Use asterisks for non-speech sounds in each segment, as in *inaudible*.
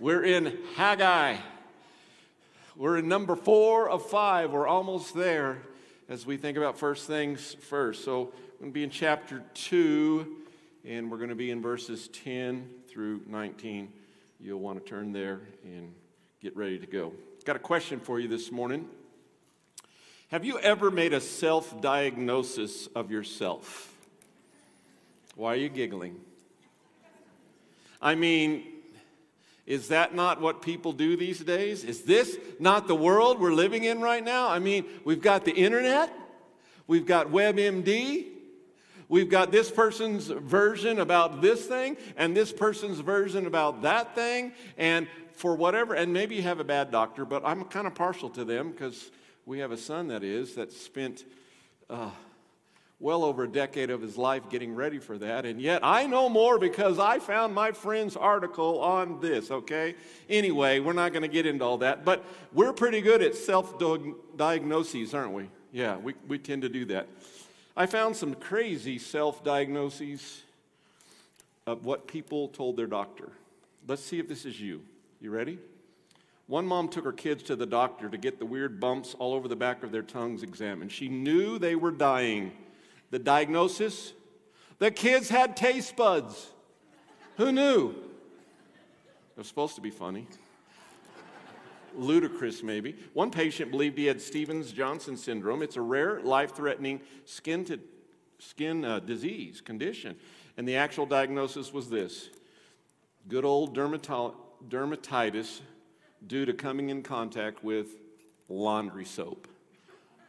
We're in Haggai. We're in number four of five. We're almost there as we think about first things first. So we're going to be in chapter two, and we're going to be in verses 10 through 19. You'll want to turn there and get ready to go. Got a question for you this morning. Have you ever made a self diagnosis of yourself? Why are you giggling? I mean, is that not what people do these days? Is this not the world we're living in right now? I mean, we've got the internet, we've got WebMD, we've got this person's version about this thing, and this person's version about that thing, and for whatever, and maybe you have a bad doctor, but I'm kind of partial to them because we have a son that is that spent. Uh, well over a decade of his life getting ready for that. And yet I know more because I found my friend's article on this, okay? Anyway, we're not going to get into all that, but we're pretty good at self diagnoses, aren't we? Yeah, we, we tend to do that. I found some crazy self diagnoses of what people told their doctor. Let's see if this is you. You ready? One mom took her kids to the doctor to get the weird bumps all over the back of their tongues examined. She knew they were dying. The diagnosis? The kids had taste buds. Who knew? It was supposed to be funny. Ludicrous, maybe. One patient believed he had Stevens Johnson syndrome. It's a rare, life threatening skin, to, skin uh, disease condition. And the actual diagnosis was this good old dermatitis due to coming in contact with laundry soap.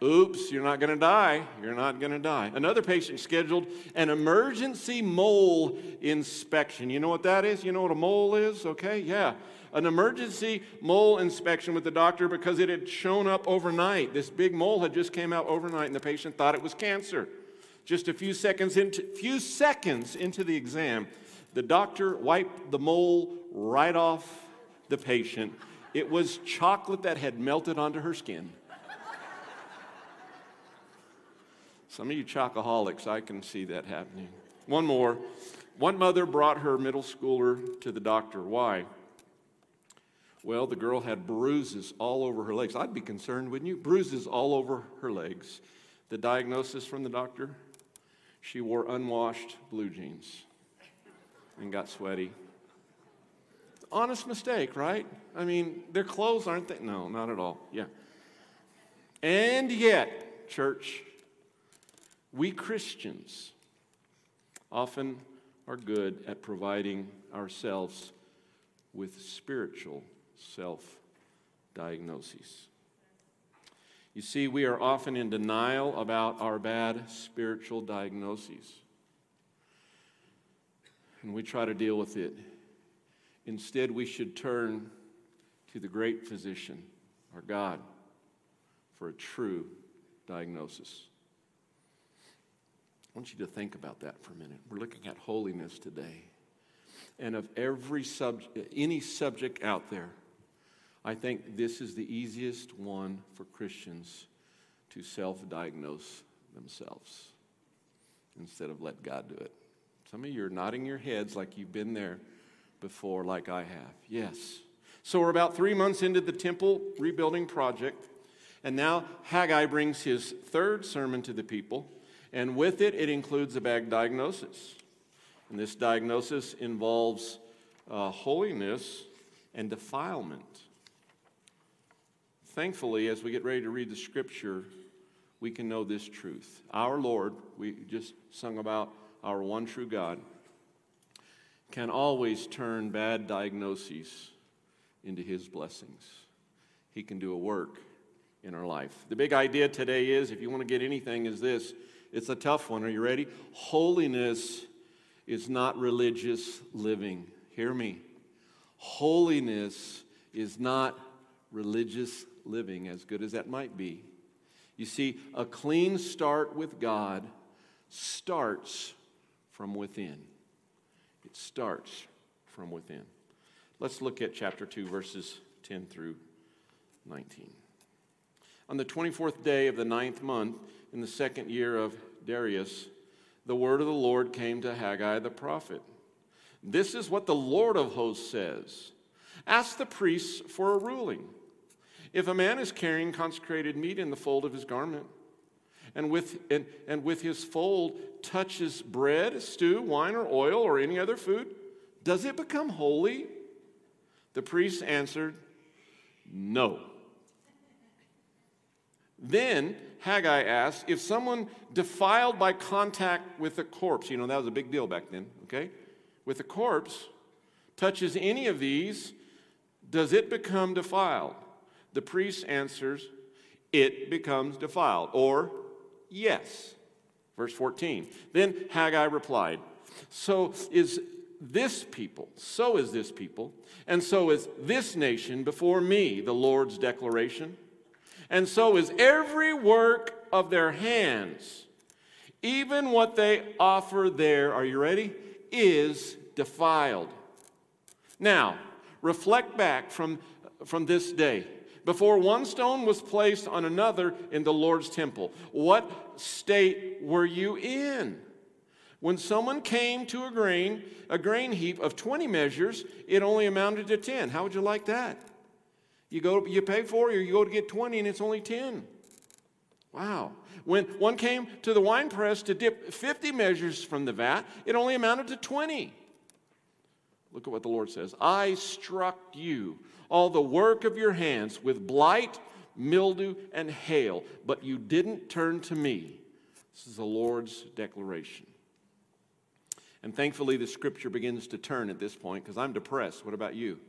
Oops, you're not going to die. You're not going to die. Another patient scheduled an emergency mole inspection. You know what that is? You know what a mole is? Okay, yeah. An emergency mole inspection with the doctor because it had shown up overnight. This big mole had just came out overnight and the patient thought it was cancer. Just a few seconds into, few seconds into the exam, the doctor wiped the mole right off the patient. It was chocolate that had melted onto her skin. Some of you chocoholics, I can see that happening. One more. One mother brought her middle schooler to the doctor. Why? Well, the girl had bruises all over her legs. I'd be concerned, wouldn't you? Bruises all over her legs. The diagnosis from the doctor? She wore unwashed blue jeans and got sweaty. Honest mistake, right? I mean, their clothes aren't they? No, not at all. Yeah. And yet, church, we Christians often are good at providing ourselves with spiritual self diagnoses. You see, we are often in denial about our bad spiritual diagnoses. And we try to deal with it. Instead, we should turn to the great physician, our God, for a true diagnosis. I want you to think about that for a minute. We're looking at holiness today. And of every subject, any subject out there, I think this is the easiest one for Christians to self diagnose themselves instead of let God do it. Some of you are nodding your heads like you've been there before, like I have. Yes. So we're about three months into the temple rebuilding project, and now Haggai brings his third sermon to the people. And with it, it includes a bag diagnosis. And this diagnosis involves uh, holiness and defilement. Thankfully, as we get ready to read the scripture, we can know this truth. Our Lord, we just sung about our one true God, can always turn bad diagnoses into his blessings. He can do a work in our life. The big idea today is if you want to get anything, is this it's a tough one. Are you ready? Holiness is not religious living. Hear me. Holiness is not religious living, as good as that might be. You see, a clean start with God starts from within. It starts from within. Let's look at chapter 2, verses 10 through 19. On the 24th day of the ninth month, in the second year of Darius, the word of the Lord came to Haggai the prophet. This is what the Lord of hosts says Ask the priests for a ruling. If a man is carrying consecrated meat in the fold of his garment, and with, and, and with his fold touches bread, stew, wine, or oil, or any other food, does it become holy? The priest answered, No. Then Haggai asks if someone defiled by contact with a corpse, you know, that was a big deal back then, okay? With a corpse, touches any of these, does it become defiled? The priest answers, It becomes defiled, or yes. Verse 14. Then Haggai replied, So is this people, so is this people, and so is this nation before me, the Lord's declaration and so is every work of their hands. Even what they offer there, are you ready? Is defiled. Now, reflect back from, from this day. Before one stone was placed on another in the Lord's temple, what state were you in? When someone came to a grain, a grain heap of 20 measures, it only amounted to 10. How would you like that? You go, you pay for it, or you go to get 20 and it's only 10. Wow. When one came to the wine press to dip 50 measures from the vat, it only amounted to 20. Look at what the Lord says I struck you, all the work of your hands, with blight, mildew, and hail, but you didn't turn to me. This is the Lord's declaration. And thankfully, the scripture begins to turn at this point because I'm depressed. What about you?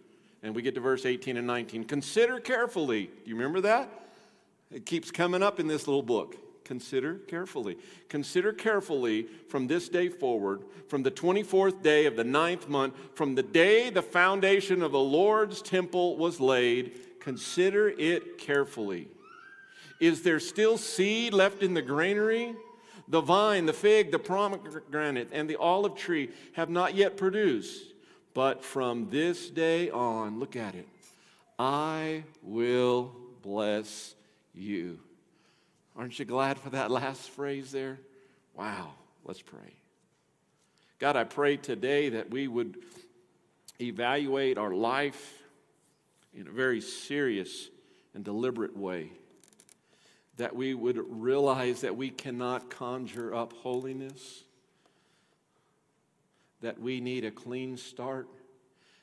And we get to verse 18 and 19. Consider carefully. Do you remember that? It keeps coming up in this little book. Consider carefully. Consider carefully from this day forward, from the 24th day of the ninth month, from the day the foundation of the Lord's temple was laid. Consider it carefully. Is there still seed left in the granary? The vine, the fig, the pomegranate, and the olive tree have not yet produced. But from this day on, look at it, I will bless you. Aren't you glad for that last phrase there? Wow, let's pray. God, I pray today that we would evaluate our life in a very serious and deliberate way. That we would realize that we cannot conjure up holiness that we need a clean start,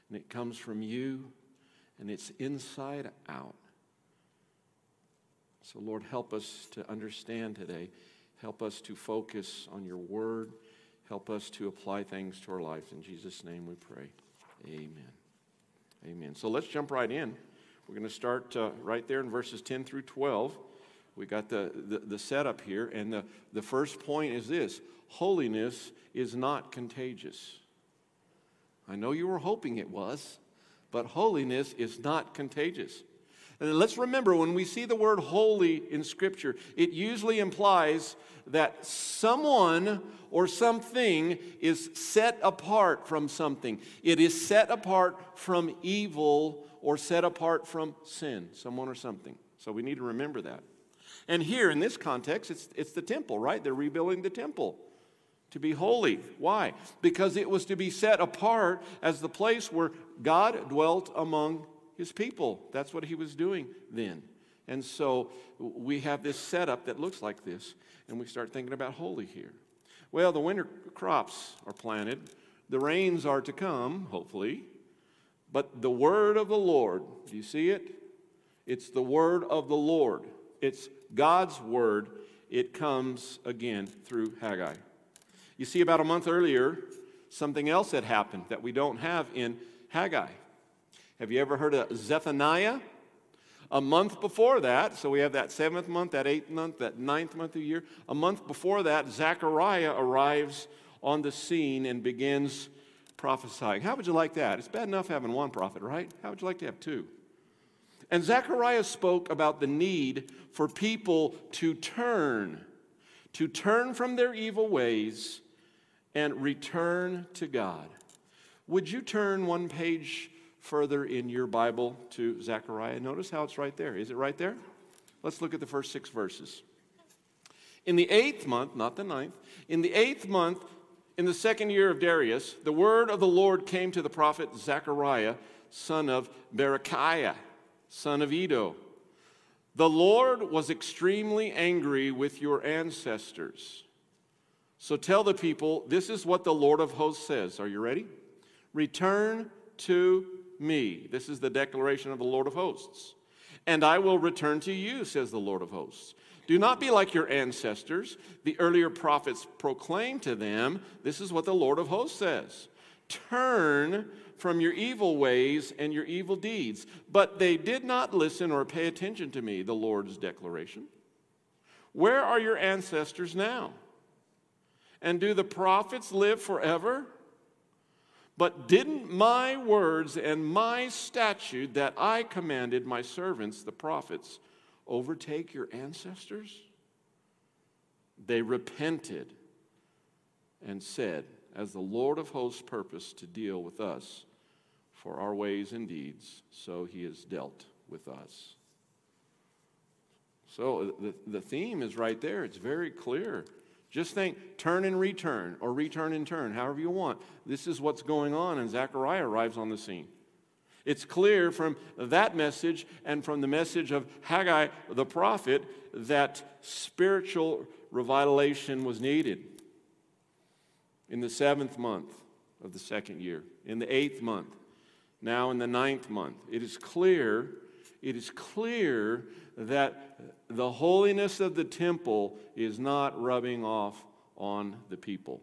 and it comes from you, and it's inside out. So, Lord, help us to understand today. Help us to focus on your word. Help us to apply things to our lives. In Jesus' name we pray. Amen. Amen. So let's jump right in. We're going to start uh, right there in verses 10 through 12. We got the, the, the setup here, and the, the first point is this holiness is not contagious. I know you were hoping it was, but holiness is not contagious. And let's remember when we see the word holy in Scripture, it usually implies that someone or something is set apart from something. It is set apart from evil or set apart from sin, someone or something. So we need to remember that. And here in this context, it's, it's the temple, right? They're rebuilding the temple to be holy. Why? Because it was to be set apart as the place where God dwelt among his people. That's what he was doing then. And so we have this setup that looks like this, and we start thinking about holy here. Well, the winter crops are planted, the rains are to come, hopefully, but the word of the Lord, do you see it? It's the word of the Lord. It's God's word. It comes again through Haggai. You see, about a month earlier, something else had happened that we don't have in Haggai. Have you ever heard of Zephaniah? A month before that, so we have that seventh month, that eighth month, that ninth month of the year. A month before that, Zechariah arrives on the scene and begins prophesying. How would you like that? It's bad enough having one prophet, right? How would you like to have two? And Zechariah spoke about the need for people to turn, to turn from their evil ways and return to God. Would you turn one page further in your Bible to Zechariah? Notice how it's right there. Is it right there? Let's look at the first six verses. In the eighth month, not the ninth, in the eighth month, in the second year of Darius, the word of the Lord came to the prophet Zechariah, son of Berechiah, son of Iddo. The Lord was extremely angry with your ancestors. So tell the people, this is what the Lord of hosts says. Are you ready? Return to me. This is the declaration of the Lord of hosts. And I will return to you, says the Lord of hosts. Do not be like your ancestors. The earlier prophets proclaimed to them, This is what the Lord of hosts says Turn from your evil ways and your evil deeds. But they did not listen or pay attention to me, the Lord's declaration. Where are your ancestors now? And do the prophets live forever? But didn't my words and my statute that I commanded my servants, the prophets, overtake your ancestors? They repented and said, As the Lord of hosts purposed to deal with us for our ways and deeds, so he has dealt with us. So the, the theme is right there. It's very clear. Just think turn and return, or return and turn, however you want. This is what's going on, and Zechariah arrives on the scene. It's clear from that message and from the message of Haggai the prophet that spiritual revitalization was needed. In the seventh month of the second year, in the eighth month, now in the ninth month, it is clear, it is clear that the holiness of the temple is not rubbing off on the people.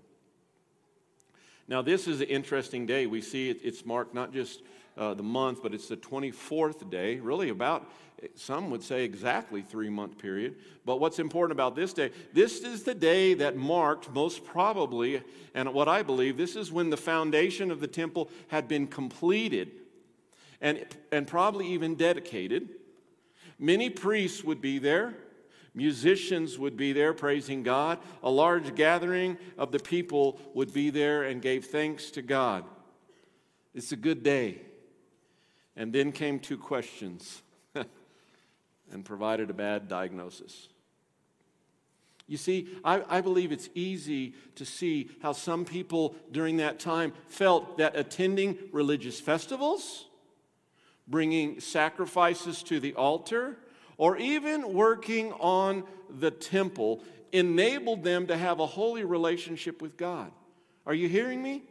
Now, this is an interesting day. We see it, it's marked not just uh, the month, but it's the 24th day, really about, some would say exactly three month period. But what's important about this day, this is the day that marked most probably, and what I believe, this is when the foundation of the temple had been completed and, and probably even dedicated. Many priests would be there. Musicians would be there praising God. A large gathering of the people would be there and gave thanks to God. It's a good day. And then came two questions *laughs* and provided a bad diagnosis. You see, I, I, believe it's easy to see how some people during that time felt that attending religious festivals, bringing sacrifices to the altar, or even working on the temple enabled them to have a holy relationship with God. Are you hearing me?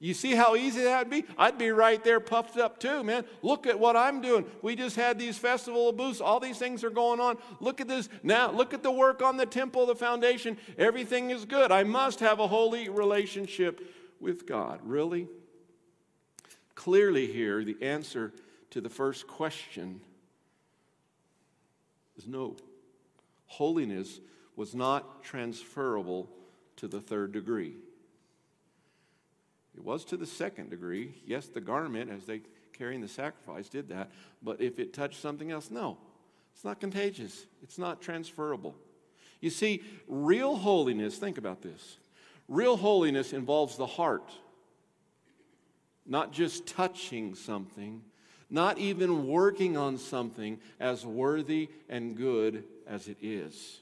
You see how easy that would be? I'd be right there puffed up too, man. Look at what I'm doing. We just had these festival of booths. All these things are going on. Look at this. Now, look at the work on the temple, the foundation. Everything is good. I must have a holy relationship with God. Really? Clearly, here, the answer to the first question is no. Holiness was not transferable to the third degree. It was to the second degree. Yes, the garment, as they carrying the sacrifice, did that. But if it touched something else, no. It's not contagious. It's not transferable. You see, real holiness, think about this. Real holiness involves the heart, not just touching something, not even working on something as worthy and good as it is.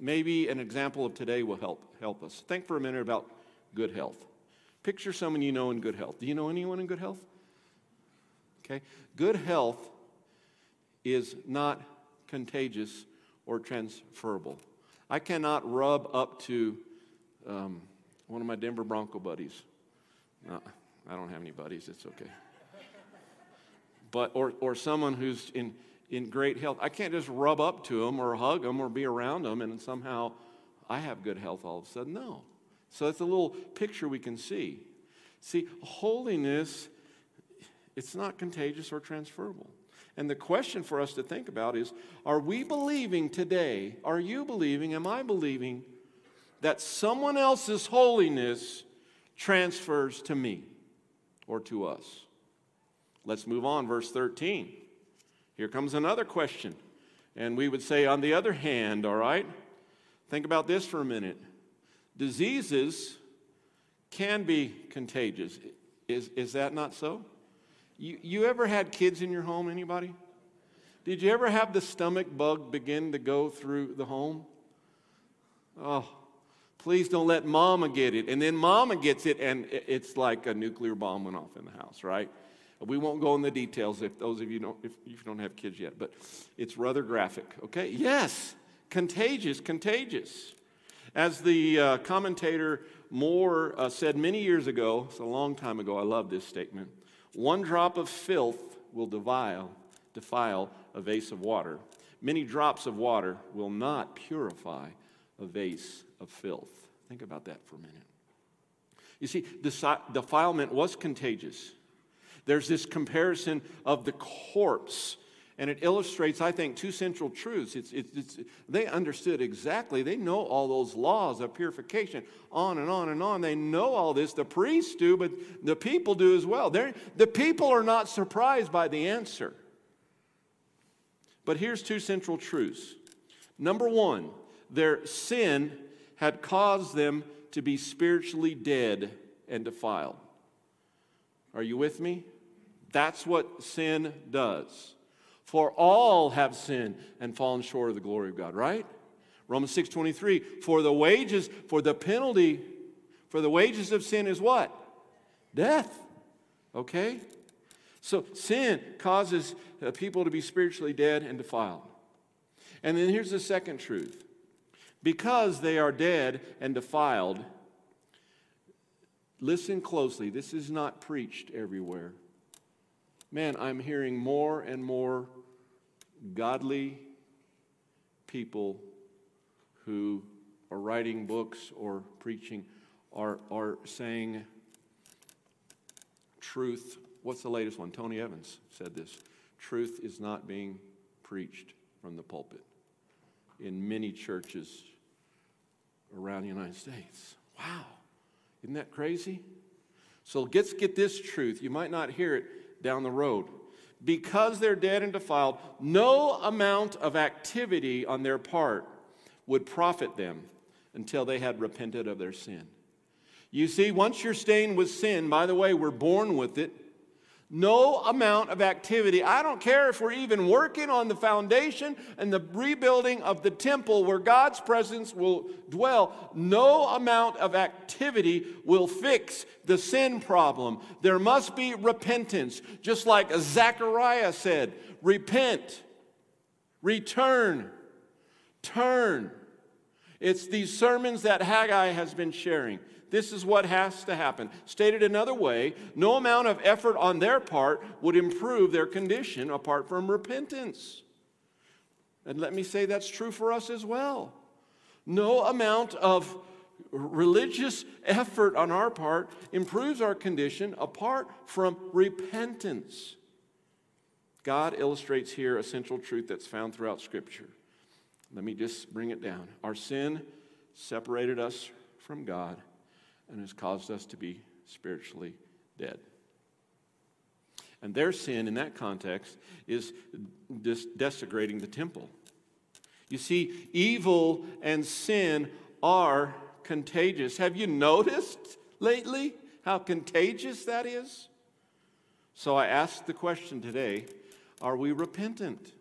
Maybe an example of today will help, help us. Think for a minute about good health. Picture someone you know in good health. Do you know anyone in good health? Okay. Good health is not contagious or transferable. I cannot rub up to um, one of my Denver Bronco buddies. No, I don't have any buddies, it's okay. But, or, or someone who's in, in great health. I can't just rub up to them or hug them or be around them and somehow I have good health all of a sudden. No. So that's a little picture we can see. See, holiness, it's not contagious or transferable. And the question for us to think about is are we believing today, are you believing, am I believing that someone else's holiness transfers to me or to us? Let's move on, verse 13. Here comes another question. And we would say, on the other hand, all right, think about this for a minute diseases can be contagious. Is, is that not so? You, you ever had kids in your home, anybody? Did you ever have the stomach bug begin to go through the home? Oh, Please don't let mama get it. And then mama gets it, and it's like a nuclear bomb went off in the house, right? We won't go in the details if those of you don't, if you don't have kids yet, but it's rather graphic, okay? Yes, contagious, contagious. As the uh, commentator Moore uh, said many years ago, it's a long time ago, I love this statement one drop of filth will defile, defile a vase of water. Many drops of water will not purify a vase of filth. Think about that for a minute. You see, defilement was contagious. There's this comparison of the corpse, and it illustrates, I think, two central truths. It's, it's, it's, they understood exactly, they know all those laws of purification, on and on and on. They know all this. The priests do, but the people do as well. They're, the people are not surprised by the answer. But here's two central truths. Number one, their sin had caused them to be spiritually dead and defiled. Are you with me? That's what sin does. For all have sinned and fallen short of the glory of God, right? Romans 6:23, for the wages, for the penalty, for the wages of sin is what? Death. Okay? So sin causes uh, people to be spiritually dead and defiled. And then here's the second truth. Because they are dead and defiled, listen closely. This is not preached everywhere man, I'm hearing more and more godly people who are writing books or preaching are, are saying truth. What's the latest one? Tony Evans said this truth is not being preached from the pulpit in many churches around the United States. Wow. Isn't that crazy? So let's get this truth. You might not hear it down the road. Because they're dead and defiled, no amount of activity on their part would profit them until they had repented of their sin. You see, once you're stained with sin, by the way, we're born with it, no amount of activity, I don't care if we're even working on the foundation and the rebuilding of the temple where God's presence will dwell, no amount of activity will fix the sin problem. There must be repentance, just like Zechariah said repent, return, turn. It's these sermons that Haggai has been sharing. This is what has to happen. Stated another way, no amount of effort on their part would improve their condition apart from repentance. And let me say that's true for us as well. No amount of religious effort on our part improves our condition apart from repentance. God illustrates here a central truth that's found throughout Scripture. Let me just bring it down. Our sin separated us from God and has caused us to be spiritually dead. And their sin in that context is desecrating the temple. You see, evil and sin are contagious. Have you noticed lately how contagious that is? So I ask the question today are we repentant?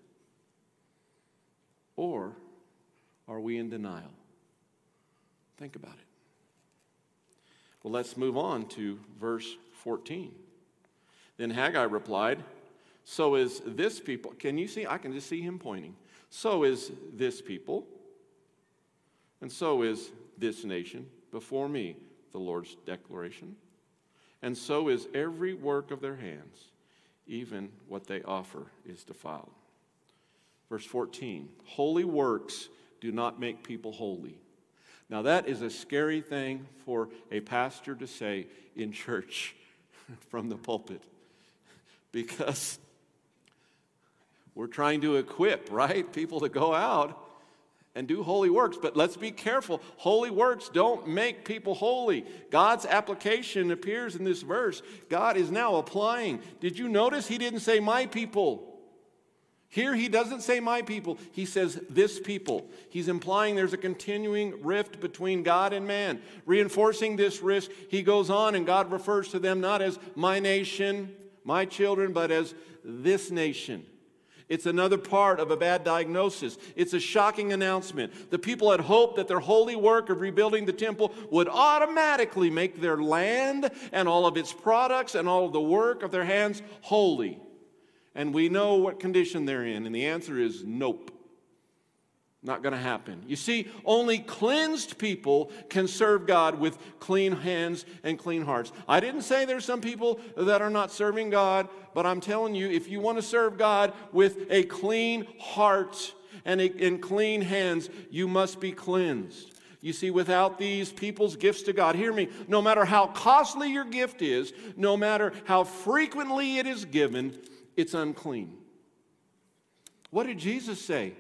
Or are we in denial? Think about it. Well, let's move on to verse 14. Then Haggai replied, So is this people. Can you see? I can just see him pointing. So is this people, and so is this nation before me, the Lord's declaration. And so is every work of their hands, even what they offer is defiled. Verse 14 Holy works do not make people holy. Now, that is a scary thing for a pastor to say in church *laughs* from the pulpit because we're trying to equip, right, people to go out and do holy works. But let's be careful. Holy works don't make people holy. God's application appears in this verse. God is now applying. Did you notice he didn't say, my people? Here he doesn't say my people, he says this people. He's implying there's a continuing rift between God and man. Reinforcing this rift, he goes on and God refers to them not as my nation, my children, but as this nation. It's another part of a bad diagnosis. It's a shocking announcement. The people had hoped that their holy work of rebuilding the temple would automatically make their land and all of its products and all of the work of their hands holy. And we know what condition they're in, and the answer is nope. Not going to happen. You see, only cleansed people can serve God with clean hands and clean hearts. I didn't say there's some people that are not serving God, but I'm telling you, if you want to serve God with a clean heart and, a, and clean hands, you must be cleansed. You see, without these people's gifts to God, hear me, no matter how costly your gift is, no matter how frequently it is given, it's unclean. What did Jesus say?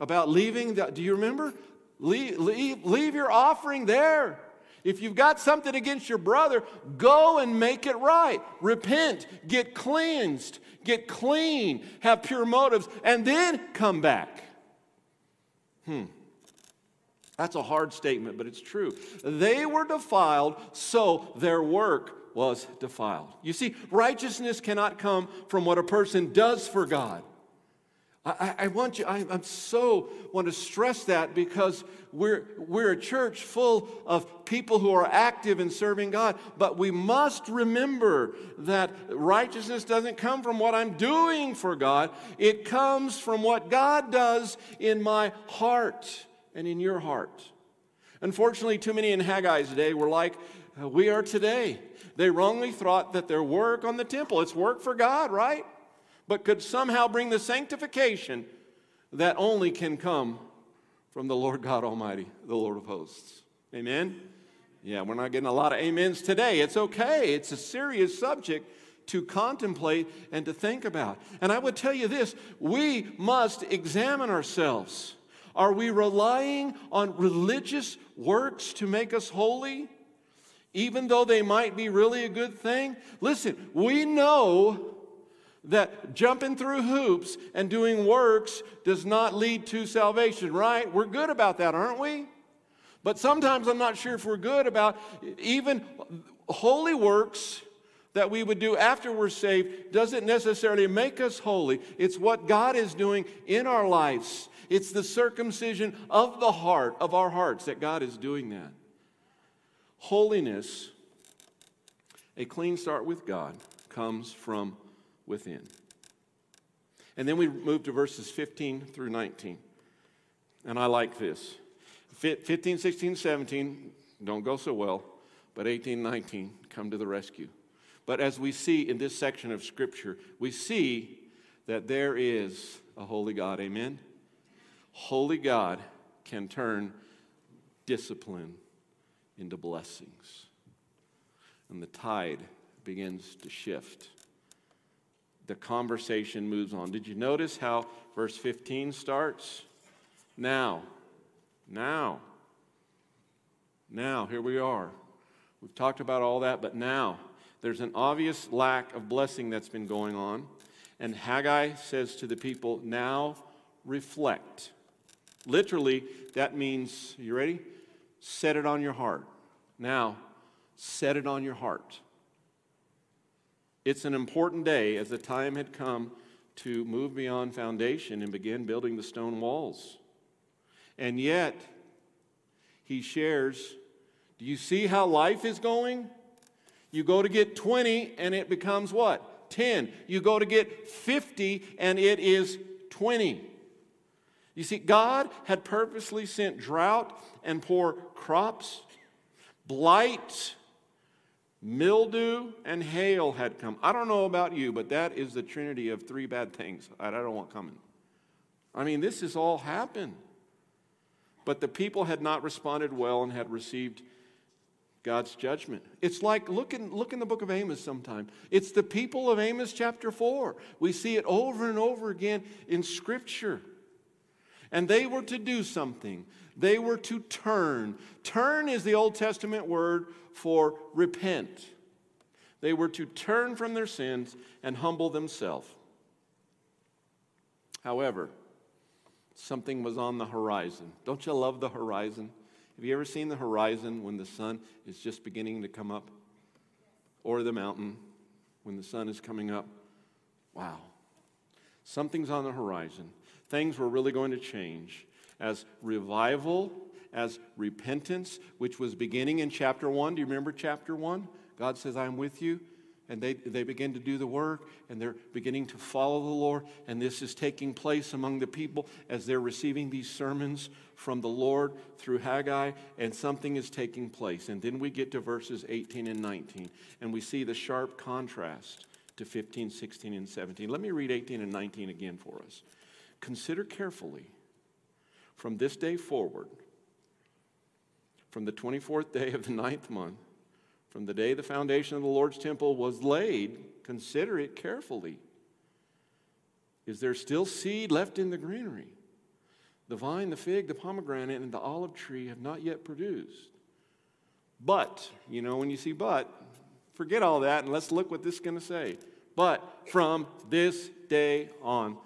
about leaving. The, do you remember? Leave, leave, leave your offering there. If you've got something against your brother, go and make it right. Repent, get cleansed, get clean, have pure motives, and then come back. Hmm. That's a hard statement, but it's true. They were defiled, so their work was defiled. You see, righteousness cannot come from what a person does for God. I, I, want you, I, am so want to stress that because we're, we're a church full of people who are active in serving God, but we must remember that righteousness doesn't come from what I'm doing for God, it comes from what God does in my heart and in your heart. Unfortunately, too many in Haggai's day were like uh, we are today. They wrongly thought that their work on the temple, it's work for God, right? but could somehow bring the sanctification that only can come from the Lord God Almighty, the Lord of hosts. Amen? Yeah, we're not getting a lot of amens today. It's okay, it's a serious subject to contemplate and to think about. And I would tell you this we must examine ourselves. Are we relying on religious works to make us holy? Even though they might be really a good thing? Listen, we know that jumping through hoops and doing works does not lead to salvation, right? We're good about that, aren't we? But sometimes I'm not sure if we're good about even holy works that we would do after we're saved doesn't necessarily make us holy. It's what God is doing in our lives. It's the circumcision of the heart, of our hearts, that God is doing that. Holiness, a clean start with God, comes from within. And then we move to verses 15 through 19. And I like this. 15, 16, 17 don't go so well, but 18, 19 come to the rescue. But as we see in this section of Scripture, we see that there is a holy God. Amen? Holy God can turn discipline into blessings. And the tide begins to shift the conversation moves on. Did you notice how verse 15 starts? Now, now, now, here we are. We've talked about all that, but now there's an obvious lack of blessing that's been going on. And Haggai says to the people, Now reflect. Literally, that means, you ready? Set it on your heart. Now, set it on your heart. It's an important day as the time had come to move beyond foundation and begin building the stone walls. And yet, he shares do you see how life is going? You go to get 20 and it becomes what? 10. You go to get 50 and it is 20. You see, God had purposely sent drought and poor crops, blight mildew and hail had come. I don't know about you, but that is the trinity of three bad things I don't want coming. I mean, this has all happened. But the people had not responded well and had received God's judgment. It's like look in, look in the book of Amos sometime. It's the people of Amos chapter 4. We see it over and over again in Scripture. And they were to do something. They were to turn. Turn is the Old Testament word for repent. They were to turn from their sins and humble themselves. However, something was on the horizon. Don't you love the horizon? Have you ever seen the horizon when the sun is just beginning to come up? Or the mountain when the sun is coming up? Wow. Something's on the horizon. Things were really going to change as revival, as repentance, which was beginning in chapter 1. Do you remember chapter 1? God says, I'm with you. And they, they begin to do the work and they're beginning to follow the Lord. And this is taking place among the people as they're receiving these sermons from the Lord through Haggai, and something is taking place. And then we get to verses 18 and 19, and we see the sharp contrast to 15, 16, and 17. Let me read 18 and 19 again for us. Consider carefully from this day forward, from the 24th day of the ninth month, from the day the foundation of the Lord's temple was laid, consider it carefully. Is there still seed left in the greenery? The vine, the fig, the pomegranate, and the olive tree have not yet produced. But, you know, when you see but, forget all that and let's look what this is going to say. But from this day on,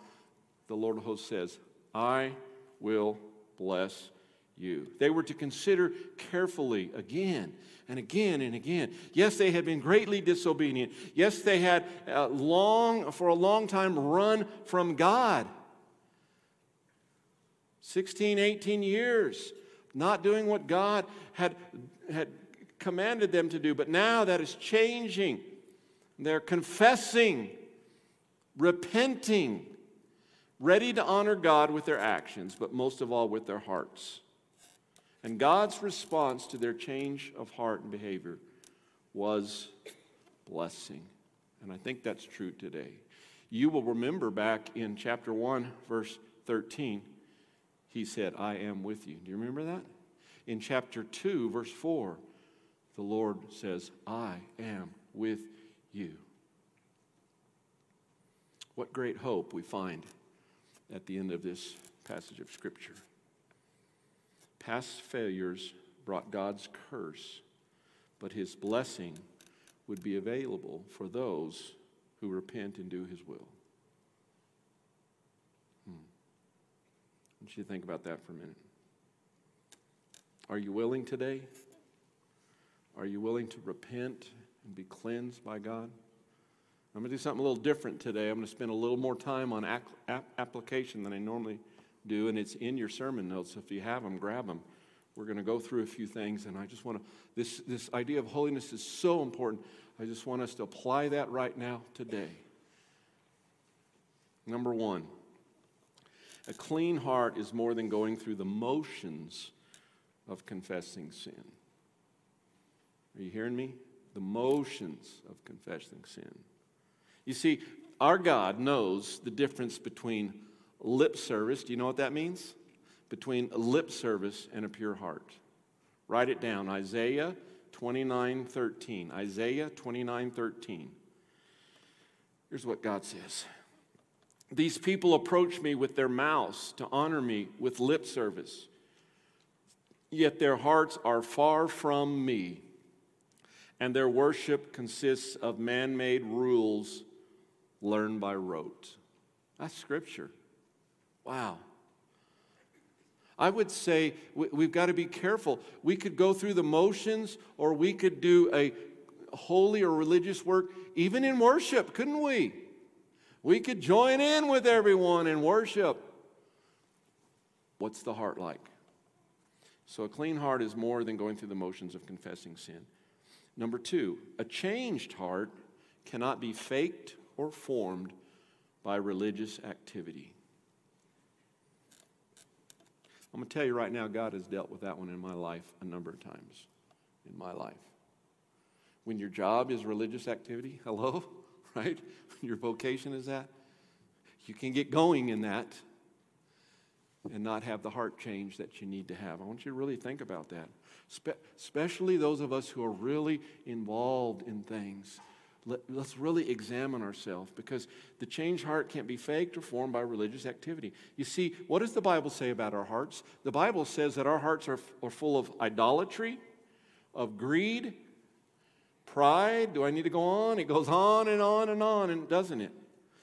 the Lord of hosts says, I will bless you. They were to consider carefully again and again and again. Yes, they had been greatly disobedient. Yes, they had uh, long, for a long time run from God. 16, 18 years, not doing what God had, had commanded them to do. But now that is changing. They're confessing, repenting, ready to honor God with their actions, but most of all with their hearts. And God's response to their change of heart and behavior was blessing. And I think that's true today. You will remember back in chapter 1, verse 13, he said, I am with you. Do you remember that? In chapter 2, verse 4, the Lord says, I am with you. What great hope we find at the end of this passage of Scripture. Past failures brought God's curse, but his blessing would be available for those who repent and do his will. Hmm. I want you to think about that for a minute. Are you willing today? Are you willing to repent and be cleansed by God? I'm going to do something a little different today. I'm going to spend a little more time on application than I normally do, and it's in your sermon notes. If you have them, grab them. We're going to go through a few things, and I just want to, this, this idea of holiness is so important. I just want us to apply that right now, today. Number one, a clean heart is more than going through the motions of confessing sin. Are you hearing me? The motions of confessing sin. You see, our God knows the difference between lip service. Do you know what that means? Between lip service and a pure heart. Write it down Isaiah 29 13. Isaiah 29 13. Here's what God says These people approach me with their mouths to honor me with lip service, yet their hearts are far from me, and their worship consists of man made rules learn by rote. That's scripture. Wow. I would say we've got to be careful. We could go through the motions or we could do a holy or religious work, even in worship, couldn't we? We could join in with everyone in worship. What's the heart like? So, a clean heart is more than going through the motions of confessing sin. Number two, a changed heart cannot be faked or formed by religious activity. I'm going to tell you right now, God has dealt with that one in my life a number of times in my life. When your job is religious activity, *laughs* hello, right? Your vocation is that, you can get going in that and not have the heart change that you need to have. I want you to really think about that, Spe- especially those of us who are really involved in things let, us really examine ourselves because the changed heart can't be faked or formed by religious activity. You see, what does the Bible say about our hearts? The Bible says that our hearts are, are full of idolatry, of greed, pride. Do I need to go on? It goes on and on and on, and doesn't it?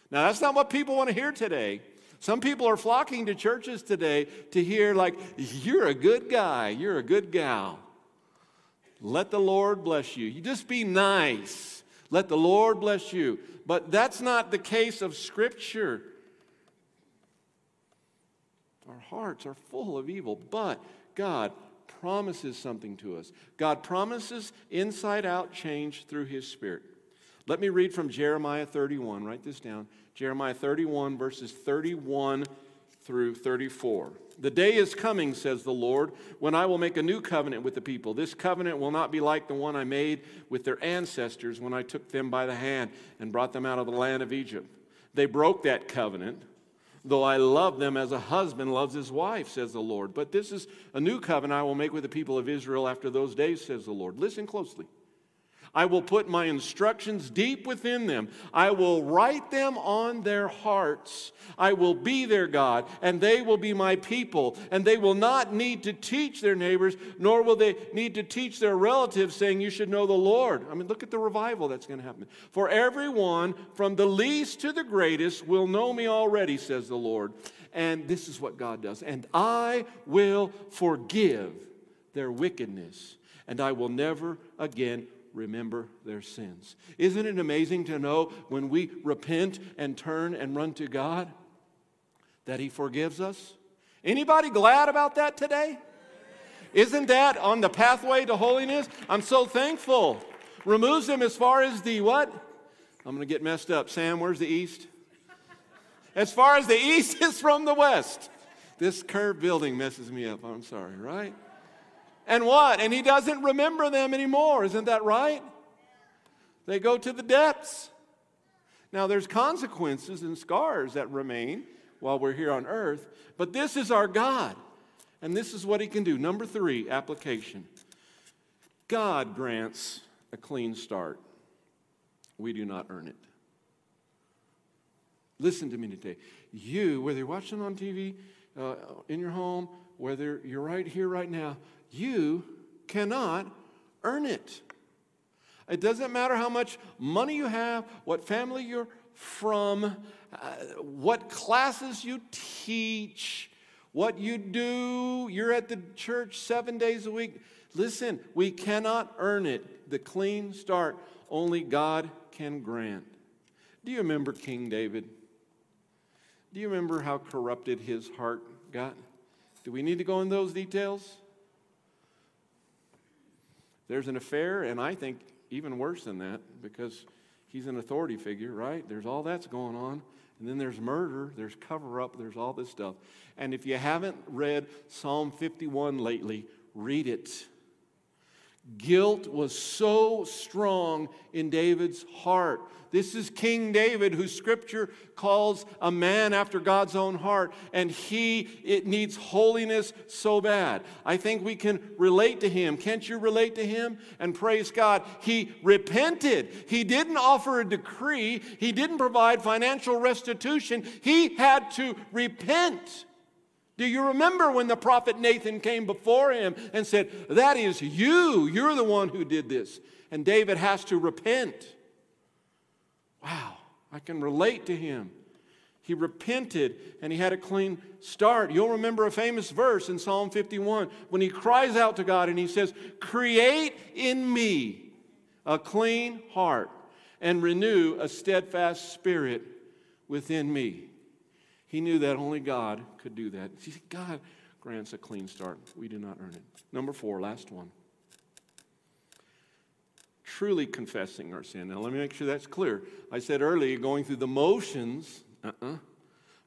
Now, that's not what people want to hear today. Some people are flocking to churches today to hear, like, you're a good guy, you're a good gal. Let the Lord bless you. You just be nice. Let the Lord bless you. But that's not the case of Scripture. Our hearts are full of evil, but God promises something to us. God promises inside out change through His Spirit. Let me read from Jeremiah 31. Write this down. Jeremiah 31, verses 31 through 34. The day is coming, says the Lord, when I will make a new covenant with the people. This covenant will not be like the one I made with their ancestors when I took them by the hand and brought them out of the land of Egypt. They broke that covenant, though I love them as a husband loves his wife, says the Lord. But this is a new covenant I will make with the people of Israel after those days, says the Lord. Listen closely. I will put my instructions deep within them. I will write them on their hearts. I will be their God, and they will be my people. And they will not need to teach their neighbors, nor will they need to teach their relatives, saying, You should know the Lord. I mean, look at the revival that's going to happen. For everyone, from the least to the greatest, will know me already, says the Lord. And this is what God does. And I will forgive their wickedness, and I will never again remember their sins. Isn't it amazing to know when we repent and turn and run to God that He forgives us? Anybody glad about that today? Isn't that on the pathway to holiness? I'm so thankful. Removes them as far as the what? I'm going to get messed up. Sam, where's the east? As far as the east *laughs* is from the west. This curved building messes me up. I'm sorry, right? And what? And he doesn't remember them anymore. Isn't that right? They go to the depths. Now, there's consequences and scars that remain while we're here on earth, but this is our God, and this is what He can do. Number three, application God grants a clean start. We do not earn it. Listen to me today. You, whether you're watching on TV, uh, in your home, whether you're right here, right now, you cannot earn it. It doesn't matter how much money you have, what family you're from, uh, what classes you teach, what you do. You're at the church seven days a week. Listen, we cannot earn it. The clean start only God can grant. Do you remember King David? Do you remember how corrupted his heart got? Do we need to go in those details? There's an affair, and I think even worse than that because he's an authority figure, right? There's all that's going on. And then there's murder, there's cover up, there's all this stuff. And if you haven't read Psalm 51 lately, read it. Guilt was so strong in David's heart. This is King David, who scripture calls a man after God's own heart, and he it needs holiness so bad. I think we can relate to him. Can't you relate to him? And praise God, he repented. He didn't offer a decree, he didn't provide financial restitution. He had to repent. Do you remember when the prophet Nathan came before him and said, That is you, you're the one who did this? And David has to repent. Wow, I can relate to him. He repented and he had a clean start. You'll remember a famous verse in Psalm 51 when he cries out to God and he says, Create in me a clean heart and renew a steadfast spirit within me. He knew that only God could do that. See, God grants a clean start. We do not earn it. Number four, last one. Truly confessing our sin. Now, let me make sure that's clear. I said earlier, going through the motions, uh-uh,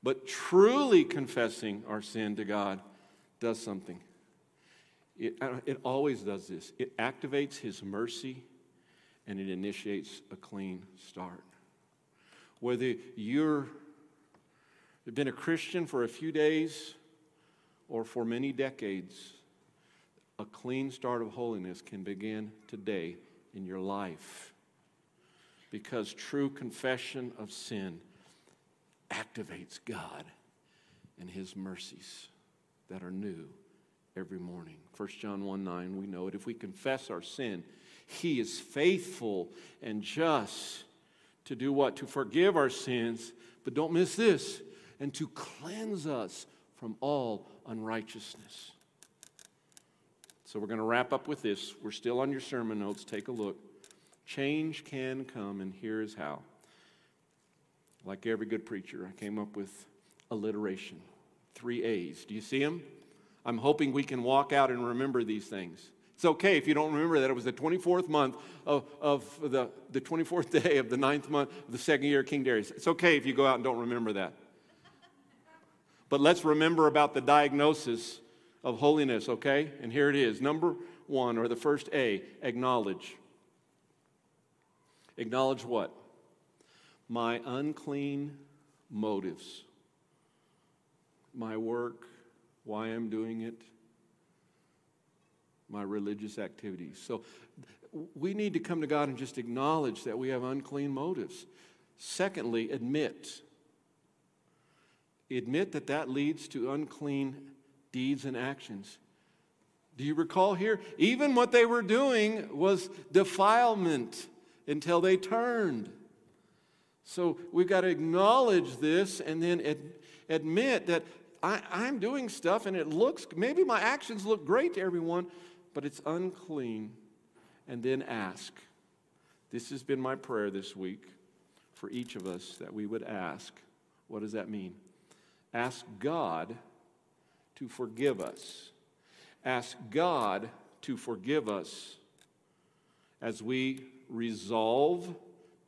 but truly confessing our sin to God does something. It, uh, it always does this it activates His mercy and it initiates a clean start. Whether you're You've been a Christian for a few days or for many decades. A clean start of holiness can begin today in your life because true confession of sin activates God and His mercies that are new every morning. 1 John 1 9, we know it. If we confess our sin, He is faithful and just to do what? To forgive our sins. But don't miss this and to cleanse us from all unrighteousness. So we're going to wrap up with this. We're still on your sermon notes. Take a look. Change can come, and here is how. Like every good preacher, I came up with alliteration. three A's. Do you see them? I'm hoping we can walk out and remember these things. It's okay if you don't remember that it was the 24th month of, of the, the 24th *laughs* day of the ninth month of the second year of King Darius. It's okay if you go out and don't remember that. But let's remember about the diagnosis of holiness, okay? And here it is. Number one, or the first A, acknowledge. Acknowledge what? My unclean motives. My work, why I'm doing it, my religious activities. So we need to come to God and just acknowledge that we have unclean motives. Secondly, admit. Admit that that leads to unclean deeds and actions. Do you recall here? Even what they were doing was defilement until they turned. So we've got to acknowledge this and then ad- admit that I, I'm doing stuff and it looks, maybe my actions look great to everyone, but it's unclean. And then ask. This has been my prayer this week for each of us that we would ask. What does that mean? Ask God to forgive us. Ask God to forgive us as we resolve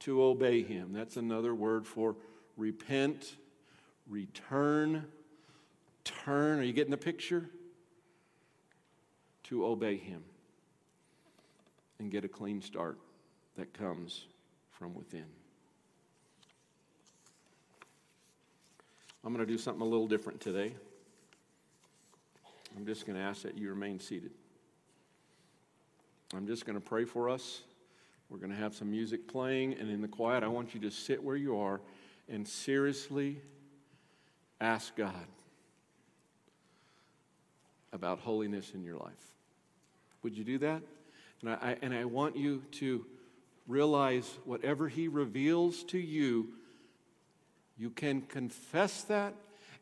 to obey Him. That's another word for repent, return, turn. Are you getting the picture? To obey Him and get a clean start that comes from within. I'm going to do something a little different today. I'm just going to ask that you remain seated. I'm just going to pray for us. We're going to have some music playing, and in the quiet, I want you to sit where you are and seriously ask God about holiness in your life. Would you do that? And I, and I want you to realize whatever He reveals to you, you can confess that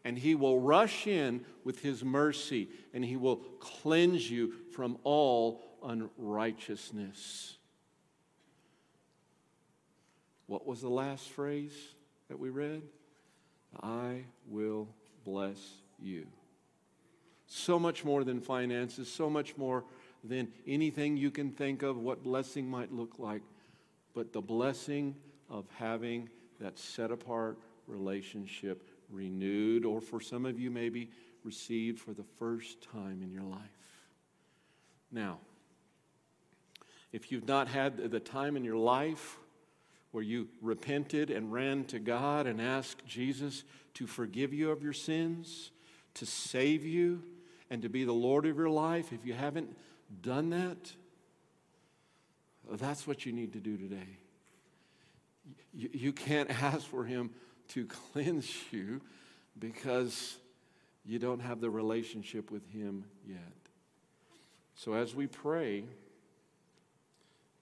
and he will rush in with his mercy and he will cleanse you from all unrighteousness. What was the last phrase that we read? I will bless you. So much more than finances, so much more than anything you can think of what blessing might look like, but the blessing of having that set apart relationship renewed, or for some of you, maybe received for the first time in your life. Now, if you've not had the time in your life where you repented and ran to God and asked Jesus to forgive you of your sins, to save you, and to be the Lord of your life, if you haven't done that, that's what you need to do today. You, can't *laughs* ask for Him to *laughs* cleanse you because you don't have the relationship with Him yet. So as we pray,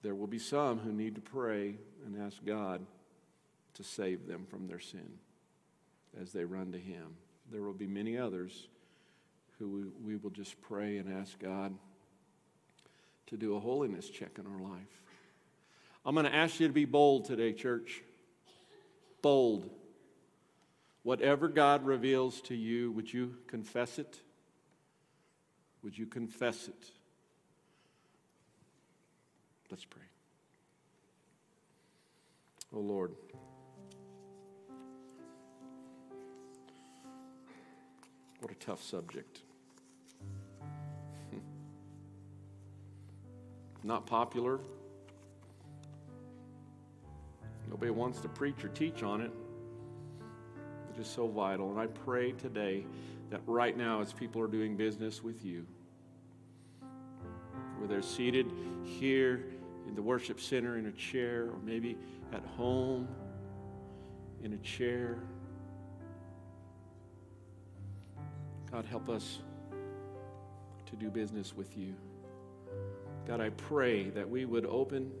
there will be some who need to pray and ask God to save them from their sin as they run to Him. There will be many others who we, will just pray and ask God to do a holiness check in our life. I'm going to ask you to be bold today, church. Bold. Whatever God reveals to you, would you confess it? Would you confess it? Let's pray. Oh Lord. What a tough subject. *laughs* Not popular. Nobody wants to preach or teach on it. It is so vital. And I pray today that right now, as people are doing business with you, where they're seated here in the worship center in a chair, or maybe at home in a chair, God, help us to do business with you. God, I pray that we would open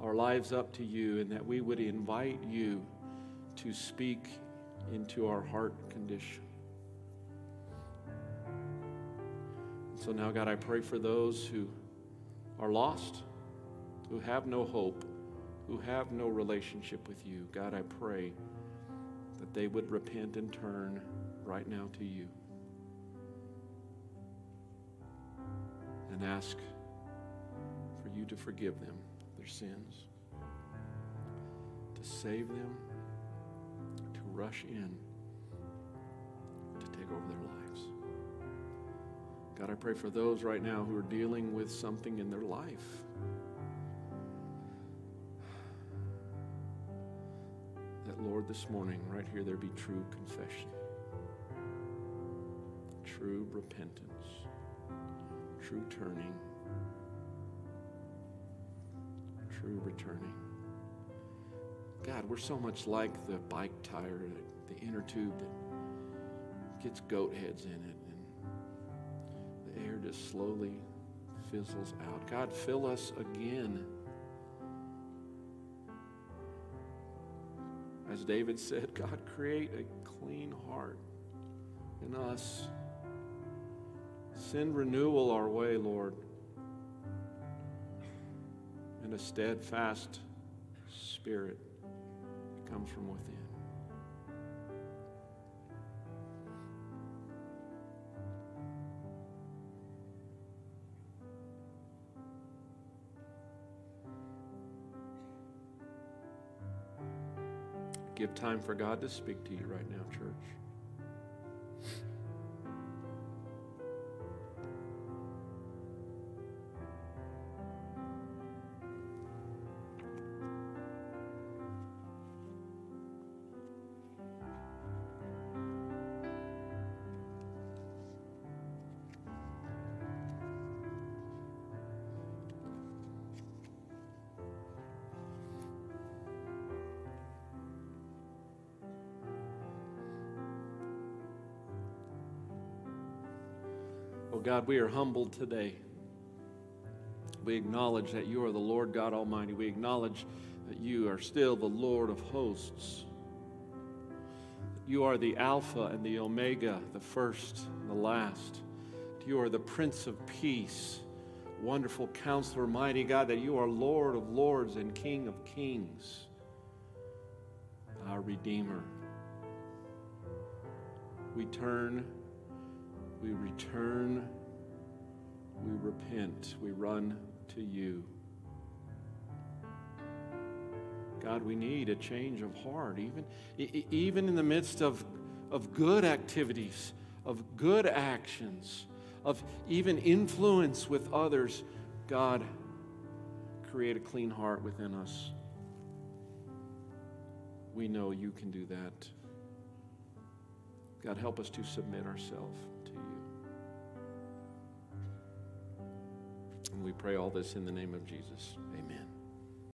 our lives up to you and that we would invite you to speak into our heart condition. So now, God, I pray for those who are lost, who have no hope, who have no relationship with you. God, I pray that they would repent and turn right now to you and ask for you to forgive them their sins, to save them rush in, to take over their lives. God, I pray for those right now who are dealing with something in their life. That, Lord, this morning, right here, there be true confession, true repentance, true turning, true returning. God, we're so much like the bike tire, the inner tube that gets goat heads in it and the air just slowly fizzles out. God, fill us again. As David said, *laughs* God, create a clean heart in us. Send renewal our way, Lord, and a steadfast spirit comes from within. Give time for God to speak to you right now, church. God, we are humbled today. We acknowledge that you are the Lord God Almighty. We acknowledge that you are still the Lord of hosts. You are the Alpha and the Omega, the first and the last. You are the Prince of Peace, wonderful counselor, mighty God, that you are Lord of lords and King of kings, our Redeemer. We turn we return, we repent, we run to you. God, we need a change of heart, even, even in the midst of, of good activities, of good actions, of even influence with others. God, create a clean heart within us. We know you can do that. God, help us to submit ourselves. And we pray all this in the name of Jesus. Amen.